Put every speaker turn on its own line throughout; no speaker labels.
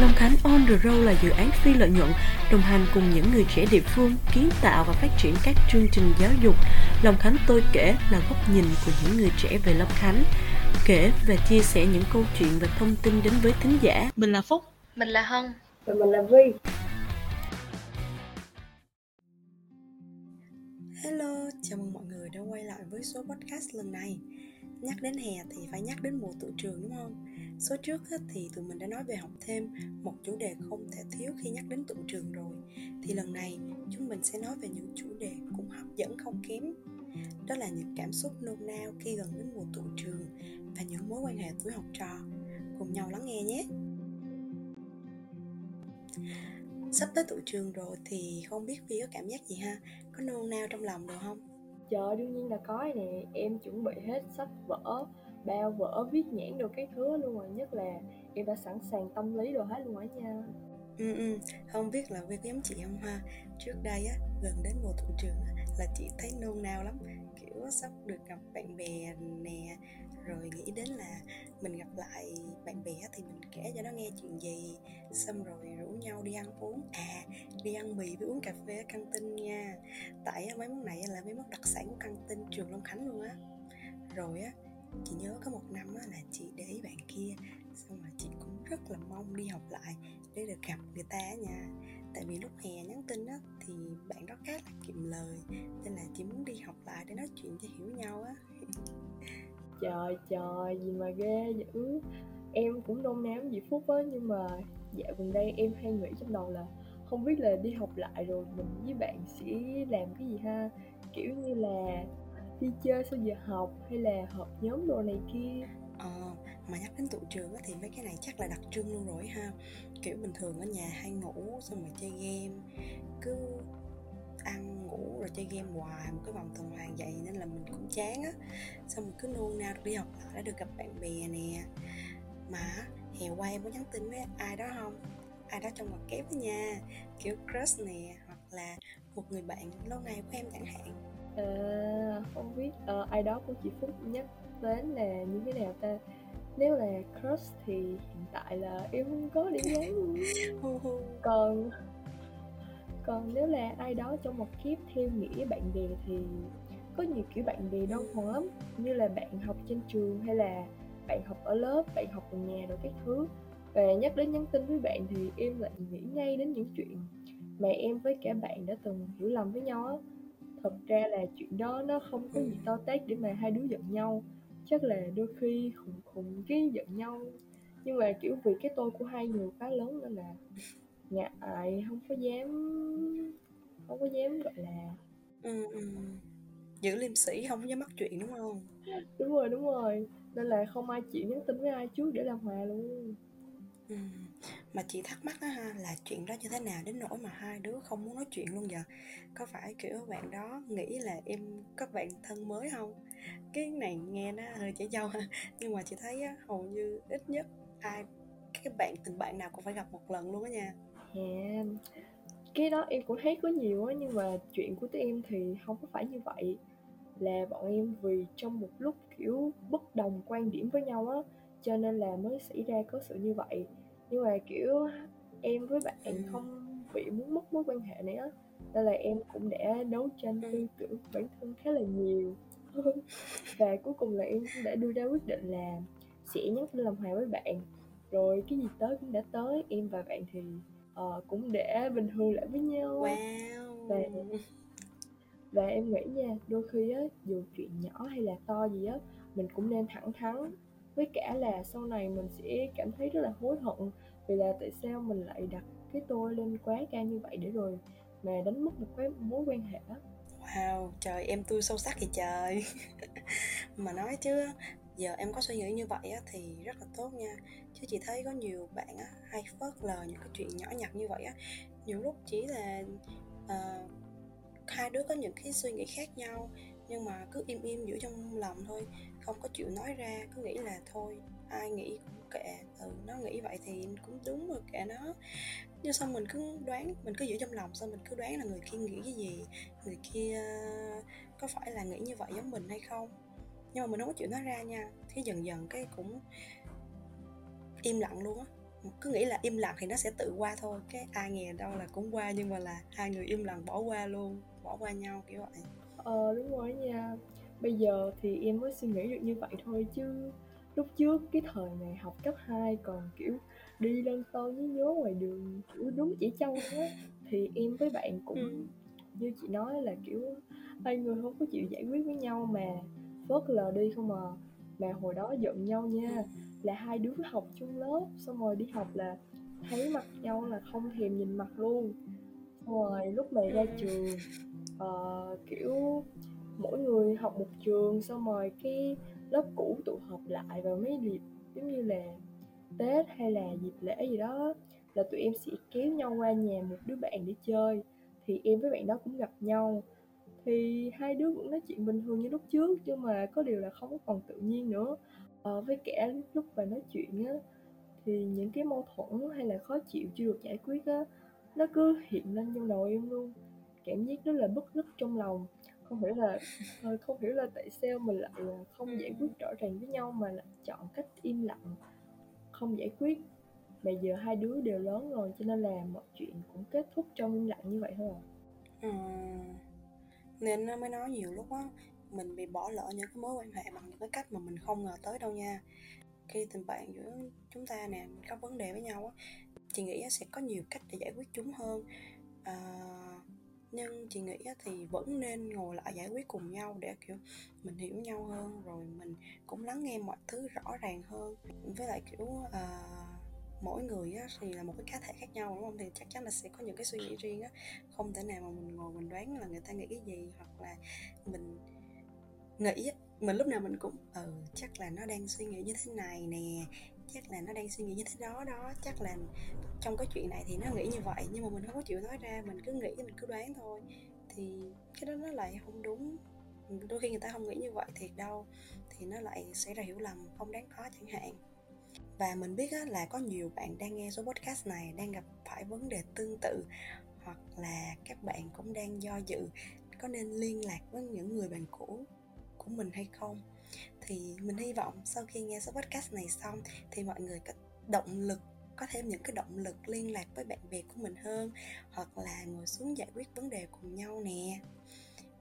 Long Khánh On The Road là dự án phi lợi nhuận đồng hành cùng những người trẻ địa phương kiến tạo và phát triển các chương trình giáo dục. Long Khánh tôi kể là góc nhìn của những người trẻ về Long Khánh, kể và chia sẻ những câu chuyện và thông tin đến với thính giả. Mình là Phúc,
mình là Hân
và mình là Vi.
Hello, chào mừng mọi người đã quay lại với số podcast lần này. Nhắc đến hè thì phải nhắc đến mùa tự trường đúng không? Số trước thì tụi mình đã nói về học thêm một chủ đề không thể thiếu khi nhắc đến tụ trường rồi. Thì lần này, chúng mình sẽ nói về những chủ đề cũng hấp dẫn không kém. Đó là những cảm xúc nôn nao khi gần đến mùa tụ trường Và những mối quan hệ tuổi học trò. Cùng nhau lắng nghe nhé! Sắp tới tụ trường rồi thì không biết Vi có cảm giác gì ha? Có nôn nao trong lòng được không?
Trời, đương nhiên là có nè. Em chuẩn bị hết sách vở bao vỡ viết nhãn đồ cái thứ luôn rồi nhất là em đã sẵn sàng tâm lý đồ hết luôn á nha.
Ừ ừ. Không biết là với giống chị không Hoa trước đây á gần đến mùa thủ trường á, là chị thấy nôn nao lắm. Kiểu sắp được gặp bạn bè nè rồi nghĩ đến là mình gặp lại bạn bè thì mình kể cho nó nghe chuyện gì. Xong rồi rủ nhau đi ăn uống à đi ăn mì với uống cà phê ở căng tin nha. Tại mấy món này là mấy món đặc sản của căng tin trường long khánh luôn á. Rồi á chị nhớ có một năm á, là chị để ý bạn kia xong rồi chị cũng rất là mong đi học lại để được gặp người ta nha. Tại vì lúc hè nhắn tin á thì bạn đó khá là kiệm lời nên là chị muốn đi học lại để nói chuyện cho hiểu nhau á.
Trời trời gì mà ghê dữ ừ, em cũng nôn nám gì phút á nhưng mà dạo gần đây em hay nghĩ trong đầu là không biết là đi học lại rồi mình với bạn sẽ làm cái gì ha? Kiểu như là đi chơi sau giờ học hay là họp nhóm đồ này kia?
Ờ mà nhắc đến tụ trường thì mấy cái này chắc là đặc trưng luôn rồi ha. Kiểu bình thường ở nhà hay ngủ xong rồi chơi game, cứ ăn, ngủ rồi chơi game hoài một cái vòng tuần hoàn vậy nên là mình cũng chán á. Xong rồi cứ nôn nao đi học lại đã được gặp bạn bè nè. Mà hè qua em có nhắn tin với ai đó không? Ai đó trong mặt kép nha. Kiểu crush nè, hoặc là một người bạn lâu ngày của em chẳng hạn.
À, không biết ờ, ai đó của chị Phúc nhắc đến là như thế nào ta? Nếu là crush thì hiện tại là em không có điểm nhắn Còn còn nếu là ai đó trong một kiếp theo nghĩa bạn bè thì có nhiều kiểu bạn bè đơn thuần lắm. Như là bạn học trên trường hay là bạn học ở lớp bạn học ở nhà rồi các thứ. Và nhắc đến nhắn tin với bạn thì em lại nghĩ ngay đến những chuyện mà em với cả bạn đã từng hiểu lầm với nhau á thật ra là chuyện đó nó không có gì to tát để mà hai đứa giận nhau. Chắc là đôi khi khùng khùng cái giận nhau. Nhưng mà kiểu vì cái tôi của hai người quá lớn nên là ngại không có dám không có dám gọi là
ừ, ừ. giữ liêm sĩ không dám mắc chuyện đúng không?
Đúng rồi đúng rồi. Nên là không ai chịu nhắn tin với ai trước để làm hòa luôn
mà chị thắc mắc á ha là chuyện đó như thế nào đến nỗi mà hai đứa không muốn nói chuyện luôn giờ? Có phải kiểu bạn đó nghĩ là em có bạn thân mới không cái này nghe nó hơi trẻ trâu ha nhưng mà chị thấy á, hầu như ít nhất ai cái bạn tình bạn nào cũng phải gặp một lần luôn á nha.
Yeah. cái đó em cũng thấy có nhiều á nhưng mà chuyện của tụi em thì không có phải như vậy. Là bọn em vì trong một lúc kiểu bất đồng quan điểm với nhau á cho nên là mới xảy ra có sự như vậy nhưng mà kiểu em với bạn ừ. không bị muốn mất mối quan hệ này á nên là em cũng đã đấu tranh tư ừ. tưởng bản thân khá là nhiều và cuối cùng là em cũng đã đưa ra quyết định là sẽ nhắn tin làm hòa với bạn rồi cái gì tới cũng đã tới em và bạn thì uh, cũng để bình thường lại với nhau
wow.
và và em nghĩ nha đôi khi á dù chuyện nhỏ hay là to gì á mình cũng nên thẳng thắn với cả là sau này mình sẽ cảm thấy rất là hối hận vì là tại sao mình lại đặt cái tôi lên quá cao như vậy để rồi mà đánh mất một cái mối quan hệ đó
wow trời em tôi sâu sắc thì trời. Mà nói chứ giờ em có suy nghĩ như vậy á, thì rất là tốt nha. Chứ chị thấy có nhiều bạn á, hay phớt lờ những cái chuyện nhỏ nhặt như vậy á. Nhiều lúc chỉ là uh, hai đứa có những cái suy nghĩ khác nhau nhưng mà cứ im im giữ trong lòng thôi, không có chịu nói ra, cứ nghĩ là thôi, ai nghĩ cũng kệ. Ừ nó nghĩ vậy thì cũng đúng rồi kệ nó. Nhưng xong mình cứ đoán, mình cứ giữ trong lòng xong mình cứ đoán là người kia nghĩ cái gì? Người kia có phải là nghĩ như vậy giống mình hay không? Nhưng mà mình không có chịu nói ra nha. Thế dần dần cái cũng im lặng luôn á cứ nghĩ là im lặng thì nó sẽ tự qua thôi cái ai nghe đâu là cũng qua nhưng mà là hai người im lặng bỏ qua luôn bỏ qua nhau kiểu vậy.
Ờ đúng rồi nha. Bây giờ thì em mới suy nghĩ được như vậy thôi chứ lúc trước cái thời này học cấp 2 còn kiểu đi lên tôi với nhớ ngoài đường kiểu đúng chỉ trâu á thì em với bạn cũng ừ. như chị nói là kiểu hai người không có chịu giải quyết với nhau mà phớt lờ đi không à. Mà hồi đó giận nhau nha là hai đứa học chung lớp xong rồi đi học là thấy mặt nhau là không thèm nhìn mặt luôn. Xong rồi lúc mà ra trường uh, kiểu mỗi người học một trường xong rồi cái lớp cũ tụ họp lại vào mấy dịp giống như là tết hay là dịp lễ gì đó là tụi em sẽ kéo nhau qua nhà một đứa bạn để chơi. Thì em với bạn đó cũng gặp nhau. Thì hai đứa vẫn nói chuyện bình thường như lúc trước nhưng mà có điều là không còn tự nhiên nữa à, với cả lúc mà nói chuyện á thì những cái mâu thuẫn hay là khó chịu chưa được giải quyết á nó cứ hiện lên trong đầu em luôn cảm giác rất là bức rứt trong lòng không hiểu là ờ, không hiểu là tại sao mình lại không giải quyết rõ ràng với nhau mà lại chọn cách im lặng không giải quyết bây giờ hai đứa đều lớn rồi cho nên là mọi chuyện cũng kết thúc trong im lặng như vậy thôi à.
Ừ. nên nó mới nói nhiều lúc á mình bị bỏ lỡ những cái mối quan hệ bằng những cái cách mà mình không ngờ tới đâu nha. Khi tình bạn giữa chúng ta nè có vấn đề với nhau á chị nghĩ sẽ có nhiều cách để giải quyết chúng hơn. À, nhưng chị nghĩ thì vẫn nên ngồi lại giải quyết cùng nhau để kiểu mình hiểu nhau hơn rồi mình cũng lắng nghe mọi thứ rõ ràng hơn. Với lại kiểu à, mỗi người á, thì là một cái cá thể khác nhau đúng không? Thì chắc chắn là sẽ có những cái suy nghĩ riêng á. Không thể nào mà mình ngồi mình đoán là người ta nghĩ cái gì hoặc là mình nghĩ mình lúc nào mình cũng ừ chắc là nó đang suy nghĩ như thế này nè, chắc là nó đang suy nghĩ như thế đó đó, chắc là trong cái chuyện này thì nó nghĩ như vậy, nhưng mà mình không có chịu nói ra, mình cứ nghĩ, mình cứ đoán thôi. Thì cái đó nó lại không đúng. Đôi khi người ta không nghĩ như vậy thiệt đâu, thì nó lại xảy ra hiểu lầm không đáng có chẳng hạn. Và mình biết là có nhiều bạn đang nghe số podcast này, đang gặp phải vấn đề tương tự, hoặc là các bạn cũng đang do dự, có nên liên lạc với những người bạn cũ của mình hay không. Thì mình hy vọng sau khi nghe số podcast này xong thì mọi người có động lực có thêm những cái động lực liên lạc với bạn bè của mình hơn hoặc là ngồi xuống giải quyết vấn đề cùng nhau nè.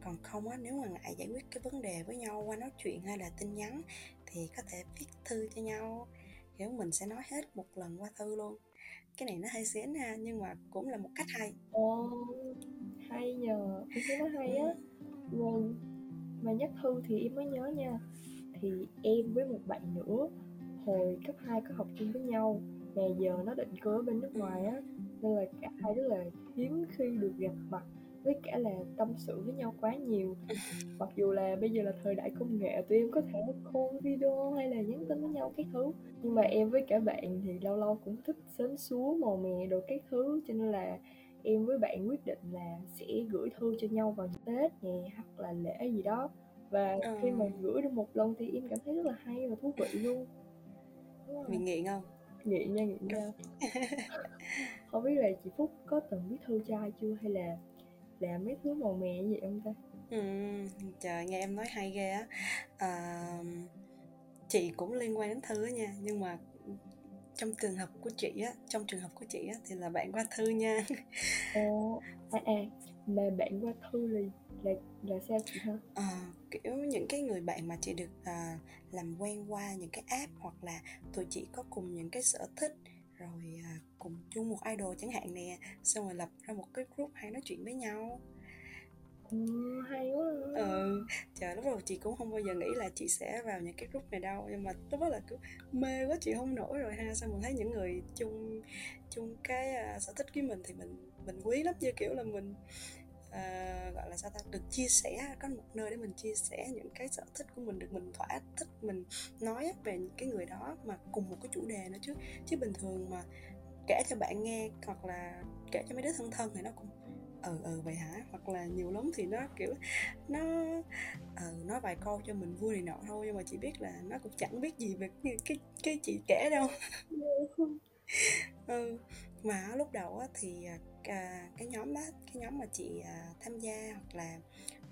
Còn không á nếu mà ngại giải quyết cái vấn đề với nhau qua nói chuyện hay là tin nhắn thì có thể viết thư cho nhau. Kiểu mình sẽ nói hết một lần qua thư luôn. Cái này nó hơi xến ha nhưng mà cũng là một cách hay.
Ồ hay nhờ. Thấy nó hay á. Vâng mà nhắc thư thì em mới nhớ nha. Thì em với một bạn nữa hồi cấp 2 có học chung với nhau. Mà giờ nó định cư ở bên nước ngoài á nên là cả hai rất là hiếm khi được gặp mặt với cả là tâm sự với nhau quá nhiều. Mặc dù là bây giờ là thời đại công nghệ tụi em có thể call video hay là nhắn tin với nhau các thứ. Nhưng mà em với cả bạn thì lâu lâu cũng thích sến súa màu mè đồ các thứ cho nên là em với bạn quyết định là sẽ gửi thư cho nhau vào tết nè hoặc là lễ gì đó. Và ờ. khi mà gửi được một lần thì em cảm thấy rất là hay và thú vị luôn.
Bị nghiện không
nghiện nha nghiện nha không biết là chị phúc có từng viết thư cho ai chưa? Hay là làm mấy thứ màu mè gì không ta?
Ừ, trời nghe em nói hay ghê á. À, chị cũng liên quan đến thư á nha nhưng mà trong trường hợp của chị á trong trường hợp của chị á thì là bạn qua thư nha.
Ồ à, à mà bạn qua thư là là là sao chị ha?
À, kiểu những cái người bạn mà chị được à, làm quen qua những cái app hoặc là tụi chị có cùng những cái sở thích rồi à, cùng chung một idol chẳng hạn nè xong rồi lập ra một cái group hay nói chuyện với nhau
Ừ, hay quá.
Ừ trời lúc đầu chị cũng không bao giờ nghĩ là chị sẽ vào những cái group này đâu nhưng mà lúc đó là cứ mê quá chị không nổi rồi ha. Sao mình thấy những người chung chung cái uh, sở thích với mình thì mình mình quý lắm như kiểu là mình uh, gọi là sao ta được chia sẻ có một nơi để mình chia sẻ những cái sở thích của mình được mình thỏa thích mình nói về những cái người đó mà cùng một cái chủ đề nữa chứ. Chứ bình thường mà kể cho bạn nghe hoặc là kể cho mấy đứa thân thân thì nó cũng ừ ừ vậy hả? Hoặc là nhiều lắm thì nó kiểu nó ừ, nói vài câu cho mình vui này nọ thôi nhưng mà chị biết là nó cũng chẳng biết gì về cái cái, cái chị kể đâu. Ừ mà lúc đầu á thì à, cái nhóm đó cái nhóm mà chị à, tham gia hoặc là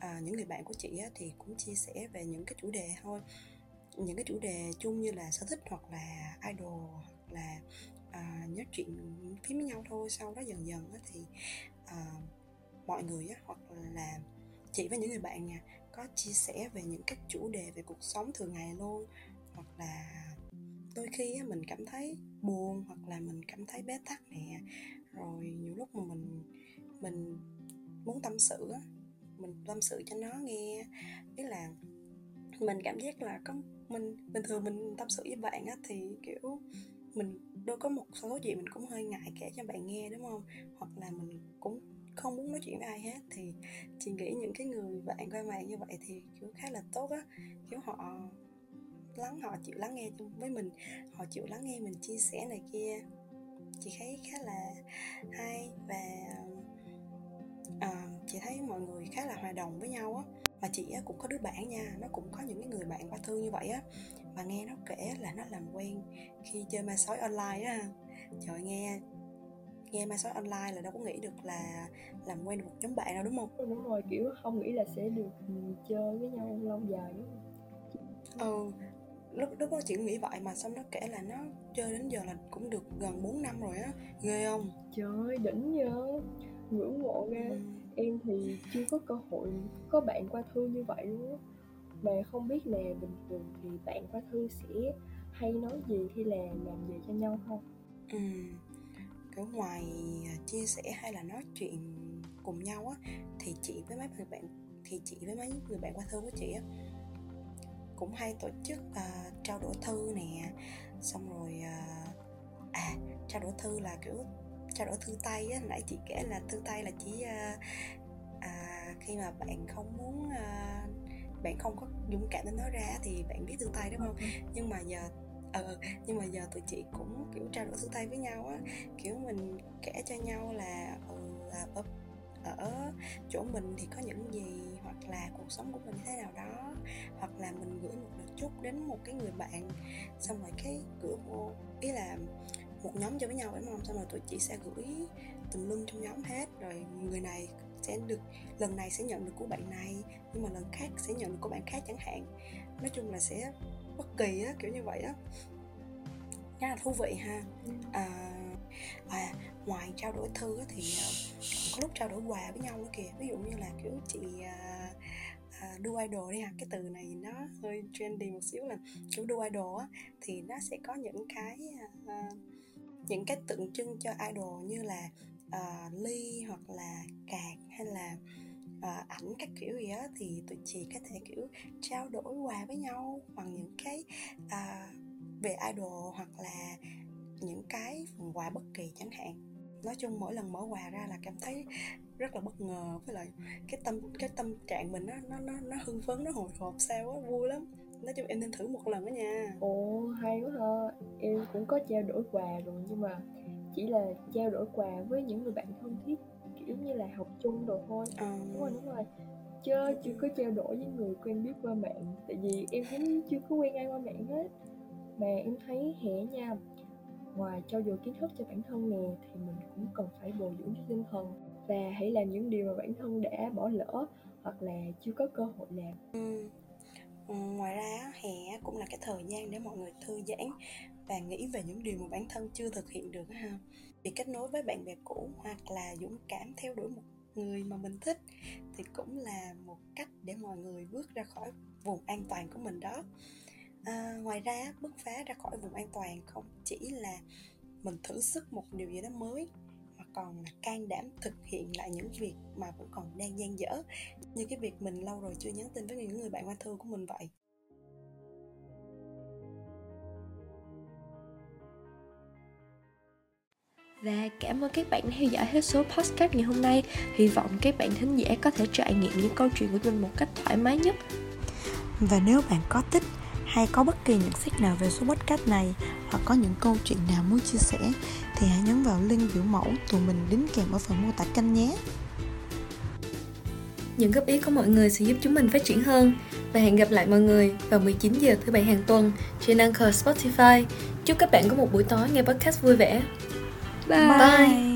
à, những người bạn của chị á, thì cũng chia sẻ về những cái chủ đề thôi. Những cái chủ đề chung như là sở thích hoặc là idol hoặc là à, nói chuyện phím với nhau thôi. Sau đó dần dần á, thì À, mọi người á, hoặc là chị với những người bạn nha có chia sẻ về những các chủ đề về cuộc sống thường ngày luôn hoặc là đôi khi á, mình cảm thấy buồn hoặc là mình cảm thấy bế tắc nè. Rồi nhiều lúc mà mình mình muốn tâm sự á mình tâm sự cho nó nghe. Ý là mình cảm giác là có mình bình thường mình tâm sự với bạn á thì kiểu mình đôi có một số chuyện mình cũng hơi ngại kể cho bạn nghe đúng không? Hoặc là mình cũng không muốn nói chuyện với ai hết. Thì chị nghĩ những cái người bạn qua mạng như vậy thì kiểu khá là tốt á. Kiểu họ lắng họ chịu lắng nghe với mình họ chịu lắng nghe mình chia sẻ này kia. Chị thấy khá là hay và à, chị thấy mọi người khá là hòa đồng với nhau á. Mà chị cũng có đứa bạn nha nó cũng có những cái người bạn qua thư như vậy á mà nghe nó kể là nó làm quen khi chơi ma sói online á trời nghe nghe ma sói online là đâu có nghĩ được là làm quen được một nhóm bạn đâu đúng không?
Đúng rồi kiểu không nghĩ là sẽ được ừ, chơi với nhau lâu dài đúng
không? Ừ lúc lúc đó chị nghĩ vậy mà xong nó kể là nó chơi đến giờ là cũng được gần 4 năm rồi á ghê không?
Trời đỉnh nhớ ngưỡng mộ ghê. Ừ. em thì chưa có cơ hội có bạn qua thư như vậy luôn á mà không biết là bình thường thì bạn và thư sẽ hay nói gì hay là làm gì cho nhau không?
Ừ kiểu ngoài à, chia sẻ hay là nói chuyện cùng nhau á thì chị với mấy người bạn thì chị với mấy người bạn qua thư của chị á cũng hay tổ chức uh, trao đổi thư nè. Xong rồi uh, à trao đổi thư là kiểu trao đổi thư tay á nãy chị kể là thư tay là chỉ uh, à, khi mà bạn không muốn uh, bạn không có dũng cảm để nói ra thì bạn viết thư tay đúng không? nhưng mà giờ ờ nhưng mà giờ tụi chị cũng kiểu trao đổi thư tay với nhau á. Kiểu mình kể cho nhau là ừ, ở ở chỗ mình thì có những gì hoặc là cuộc sống của mình thế nào đó hoặc là mình gửi một lời chúc đến một cái người bạn. Xong rồi cái gửi vô ý là một nhóm cho với nhau đúng không? Xong rồi tụi chị sẽ gửi tùm lum trong nhóm hết rồi người này sẽ được lần này sẽ nhận được của bạn này nhưng mà lần khác sẽ nhận được của bạn khác chẳng hạn. Nói chung là sẽ bất kỳ á kiểu như vậy á. Khá là thú vị ha. À, à ngoài trao đổi thư á, thì ờ, còn có lúc trao đổi quà với nhau nữa kìa. Ví dụ như là kiểu chị à, à, đu idol đi ha. Cái từ này nó hơi trendy một xíu là kiểu đu idol á. Thì nó sẽ có những cái uh, những cái tượng trưng cho idol như là uh, ly hoặc là cạc hay là ờ, uh, ảnh các kiểu gì đó thì tụi chị có thể kiểu trao đổi quà với nhau bằng những cái uh, về idol hoặc là những cái phần quà bất kỳ chẳng hạn. Nói chung mỗi lần mở quà ra là cảm thấy rất là bất ngờ với lại cái tâm cái tâm trạng mình nó nó nó nó hưng phấn nó hồi hộp sao á vui lắm. Nói chung em nên thử một lần đó nha.
Ồ hay quá ha. Em cũng có trao đổi quà rồi nhưng mà chỉ là trao đổi quà với những người bạn thân thiết kiểu như là học chung rồi thôi. À. đúng rồi đúng rồi. Chứ chưa có trao đổi với người quen biết qua mạng tại vì em cũng chưa có quen ai qua mạng hết. Mà em thấy hẻ nha ngoài trau dồi kiến thức cho bản thân nè thì mình cũng cần phải bồi dưỡng cho tinh thần. Và hãy làm những điều mà bản thân đã bỏ lỡ hoặc là chưa có cơ hội làm.
Ừ. Ừ, ngoài ra hè cũng là cái thời gian để mọi người thư giãn và nghĩ về những điều mà bản thân chưa thực hiện được ha? Việc kết nối với bạn bè cũ hoặc là dũng cảm theo đuổi một người mà mình thích thì cũng là một cách để mọi người bước ra khỏi vùng an toàn của mình đó. À, ngoài ra bước phá ra khỏi vùng an toàn không chỉ là mình thử sức một điều gì đó mới mà còn là can đảm thực hiện lại những việc mà vẫn còn đang dang dở. Như cái việc mình lâu rồi chưa nhắn tin với những người bạn qua thư của mình vậy.
Và cảm ơn các bạn đã theo dõi hết số podcast ngày hôm nay Hy vọng các bạn thính giả có thể trải nghiệm những câu chuyện của mình một cách thoải mái nhất
Và nếu bạn có thích hay có bất kỳ nhận xét nào về số podcast này hoặc có những câu chuyện nào muốn chia sẻ thì hãy nhấn vào link biểu mẫu tụi mình đính kèm ở phần mô tả kênh nhé.
Những góp ý của mọi người sẽ giúp chúng mình phát triển hơn và hẹn gặp lại mọi người vào 19 giờ thứ bảy hàng tuần trên Anchor Spotify. Chúc các bạn có một buổi tối nghe podcast vui vẻ.
拜